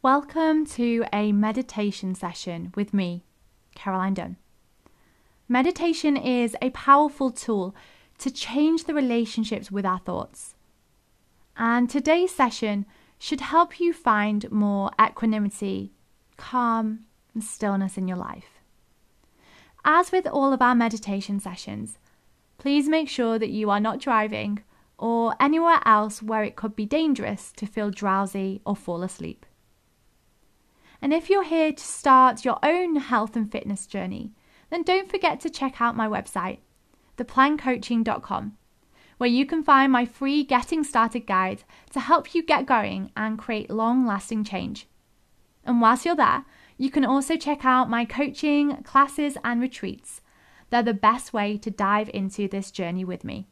Welcome to a meditation session with me, Caroline Dunn. Meditation is a powerful tool to change the relationships with our thoughts. And today's session should help you find more equanimity, calm, and stillness in your life. As with all of our meditation sessions, please make sure that you are not driving or anywhere else where it could be dangerous to feel drowsy or fall asleep. And if you're here to start your own health and fitness journey, then don't forget to check out my website, theplancoaching.com, where you can find my free Getting Started guide to help you get going and create long lasting change. And whilst you're there, you can also check out my coaching, classes, and retreats. They're the best way to dive into this journey with me.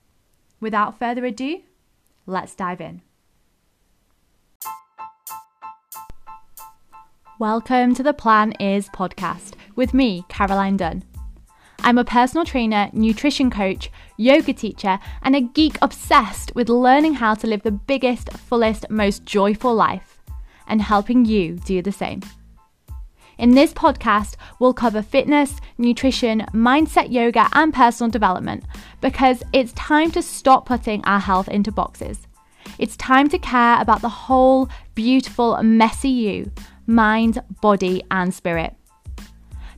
Without further ado, let's dive in. Welcome to the Plan Is podcast with me, Caroline Dunn. I'm a personal trainer, nutrition coach, yoga teacher, and a geek obsessed with learning how to live the biggest, fullest, most joyful life and helping you do the same. In this podcast, we'll cover fitness, nutrition, mindset yoga, and personal development because it's time to stop putting our health into boxes. It's time to care about the whole beautiful, messy you mind, body, and spirit.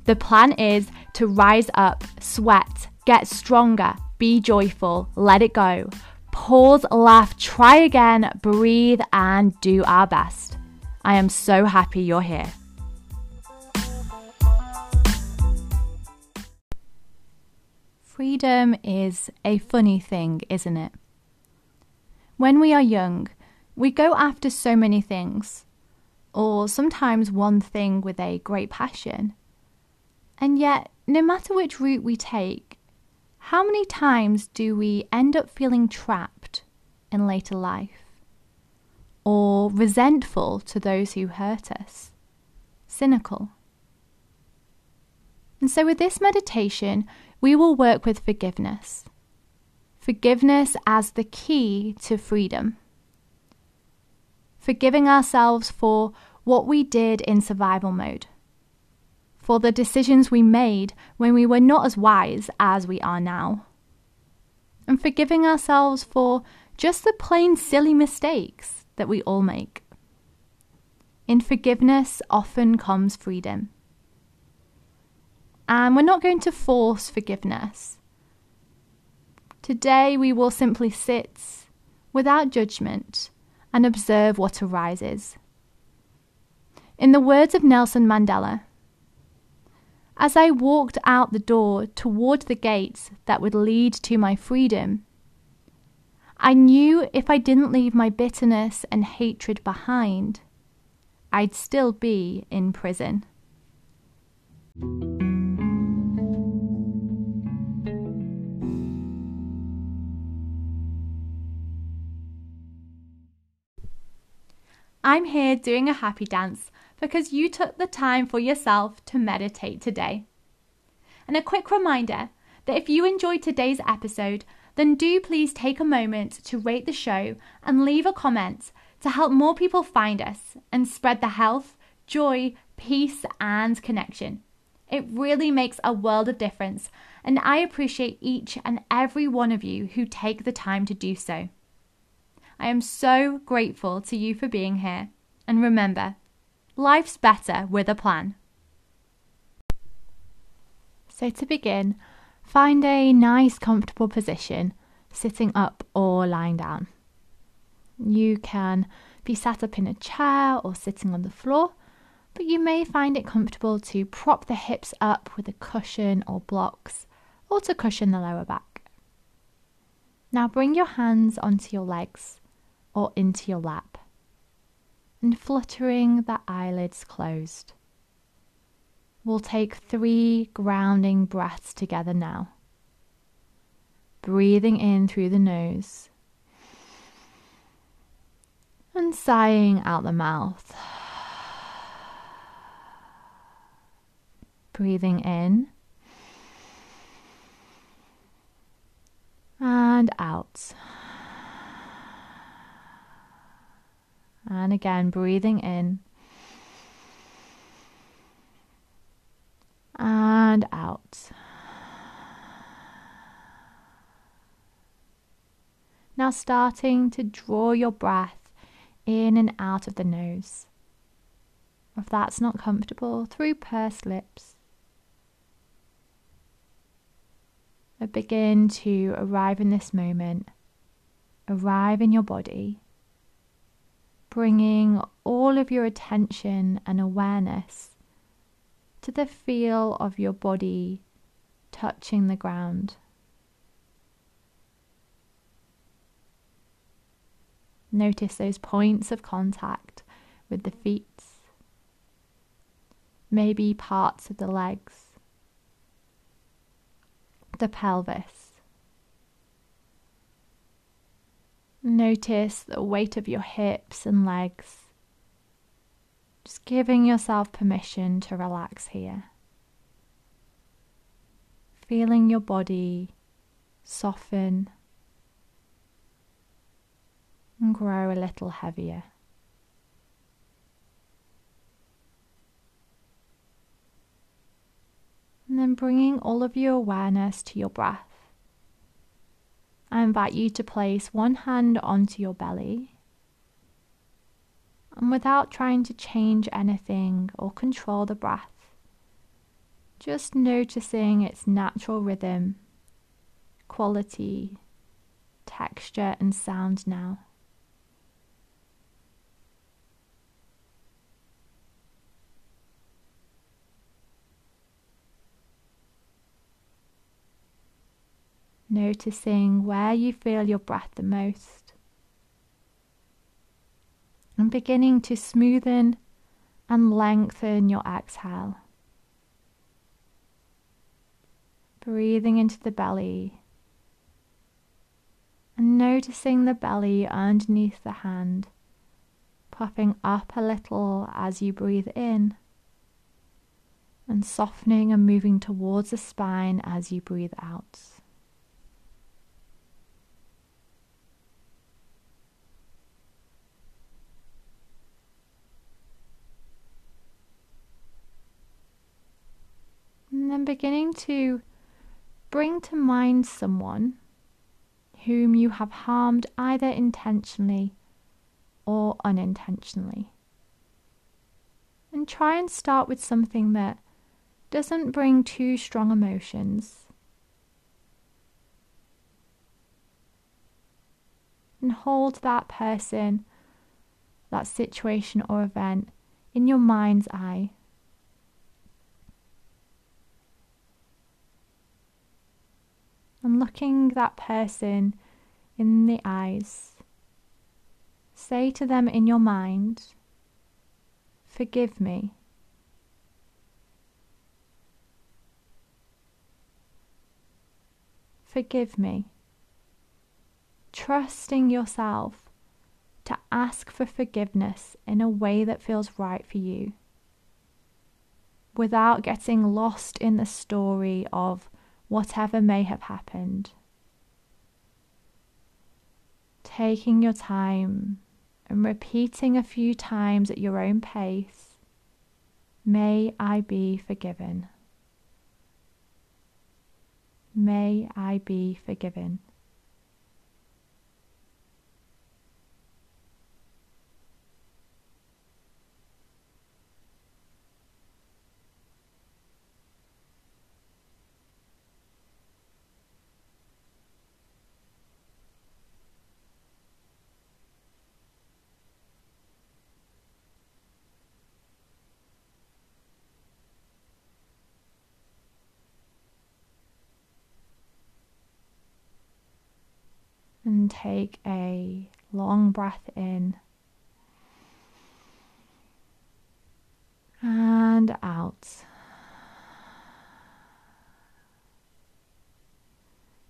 The plan is to rise up, sweat, get stronger, be joyful, let it go, pause, laugh, try again, breathe, and do our best. I am so happy you're here. Freedom is a funny thing, isn't it? When we are young, we go after so many things or sometimes one thing with a great passion. And yet, no matter which route we take, how many times do we end up feeling trapped in later life? Or resentful to those who hurt us? Cynical? And so, with this meditation, we will work with forgiveness. Forgiveness as the key to freedom forgiving ourselves for what we did in survival mode, for the decisions we made when we were not as wise as we are now, and forgiving ourselves for just the plain silly mistakes that we all make. In forgiveness often comes freedom. And we're not going to force forgiveness. Today we will simply sit without judgment and observe what arises. In the words of Nelson Mandela, as I walked out the door toward the gates that would lead to my freedom, I knew if I didn't leave my bitterness and hatred behind, I'd still be in prison. I'm here doing a happy dance because you took the time for yourself to meditate today. And a quick reminder that if you enjoyed today's episode, then do please take a moment to rate the show and leave a comment to help more people find us and spread the health, joy, peace, and connection. It really makes a world of difference, and I appreciate each and every one of you who take the time to do so. I am so grateful to you for being here. And remember, life's better with a plan. So, to begin, find a nice, comfortable position, sitting up or lying down. You can be sat up in a chair or sitting on the floor, but you may find it comfortable to prop the hips up with a cushion or blocks, or to cushion the lower back. Now bring your hands onto your legs or into your lap, and fluttering the eyelids closed. We'll take three grounding breaths together now. Breathing in through the nose and sighing out the mouth. Breathing in and out. And again, breathing in and out. Now, starting to draw your breath in and out of the nose. If that's not comfortable, through pursed lips. I begin to arrive in this moment, arrive in your body bringing all of your attention and awareness to the feel of your body touching the ground. Notice those points of contact with the feet, maybe parts of the legs, the pelvis. Notice the weight of your hips and legs. Just giving yourself permission to relax here. Feeling your body soften and grow a little heavier. And then bringing all of your awareness to your breath. I invite you to place one hand onto your belly. And without trying to change anything or control the breath, just noticing its natural rhythm, quality, texture, and sound now. Noticing where you feel your breath the most. And beginning to smoothen and lengthen your exhale. Breathing into the belly and noticing the belly underneath the hand, puffing up a little as you breathe in, and softening and moving towards the spine as you breathe out. And then beginning to bring to mind someone whom you have harmed either intentionally or unintentionally. And try and start with something that doesn't bring too strong emotions. And hold that person, that situation or event in your mind's eye and looking that person in the eyes, say to them in your mind, Forgive me. Forgive me. Trusting yourself to ask for forgiveness in a way that feels right for you without getting lost in the story of whatever may have happened. Taking your time and repeating a few times at your own pace, may I be forgiven. May I be forgiven. Take a long breath in and out.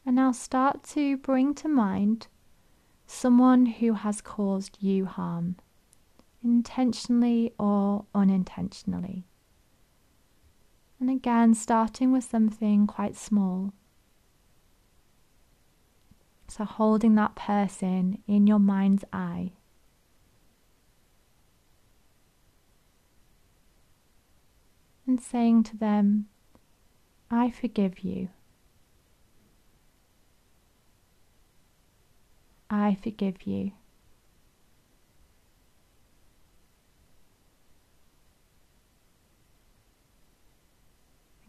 And now start to bring to mind someone who has caused you harm, intentionally or unintentionally. And again, starting with something quite small. So, holding that person in your mind's eye. And saying to them, I forgive you. I forgive you.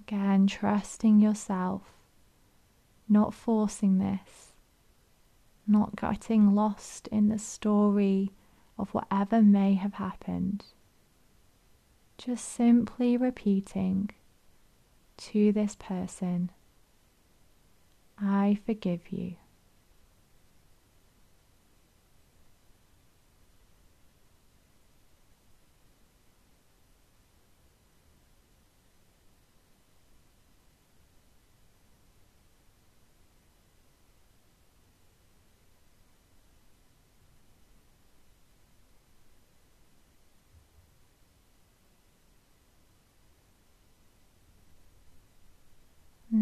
Again, trusting yourself, not forcing this, not getting lost in the story of whatever may have happened. Just simply repeating to this person, I forgive you.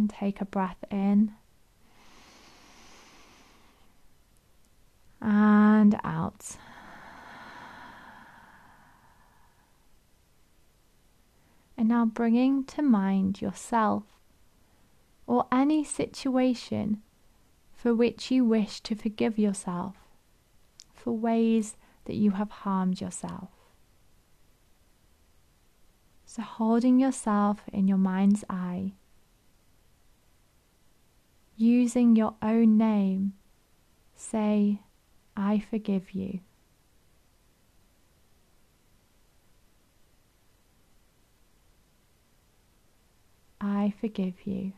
Take a breath in and out. And now bringing to mind yourself or any situation for which you wish to forgive yourself for ways that you have harmed yourself. So, holding yourself in your mind's eye using your own name, say, I forgive you. I forgive you.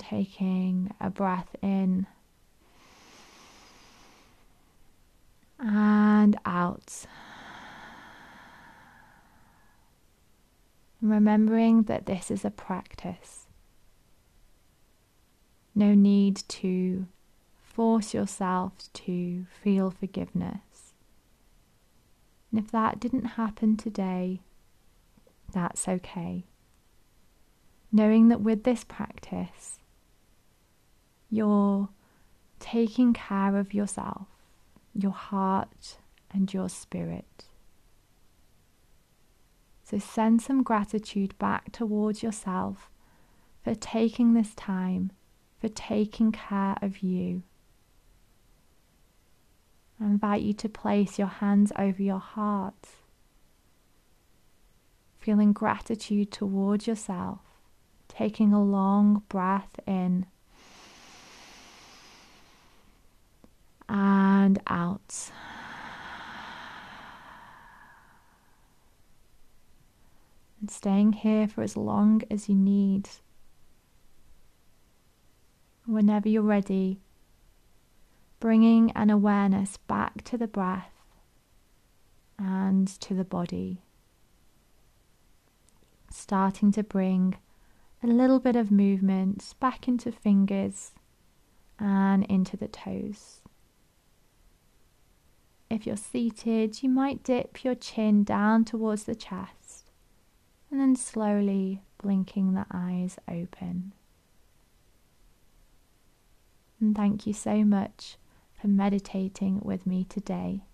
Taking a breath in and out. Remembering that this is a practice. No need to force yourself to feel forgiveness. And if that didn't happen today, that's okay knowing that with this practice, you're taking care of yourself, your heart, and your spirit. So send some gratitude back towards yourself for taking this time, for taking care of you. I invite you to place your hands over your heart, feeling gratitude towards yourself taking a long breath in and out. And staying here for as long as you need. Whenever you're ready, bringing an awareness back to the breath and to the body. Starting to bring a little bit of movement back into fingers and into the toes. If you're seated, you might dip your chin down towards the chest and then slowly blinking the eyes open. And thank you so much for meditating with me today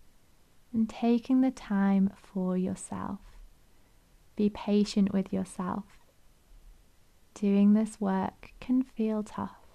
and taking the time for yourself. Be patient with yourself doing this work can feel tough.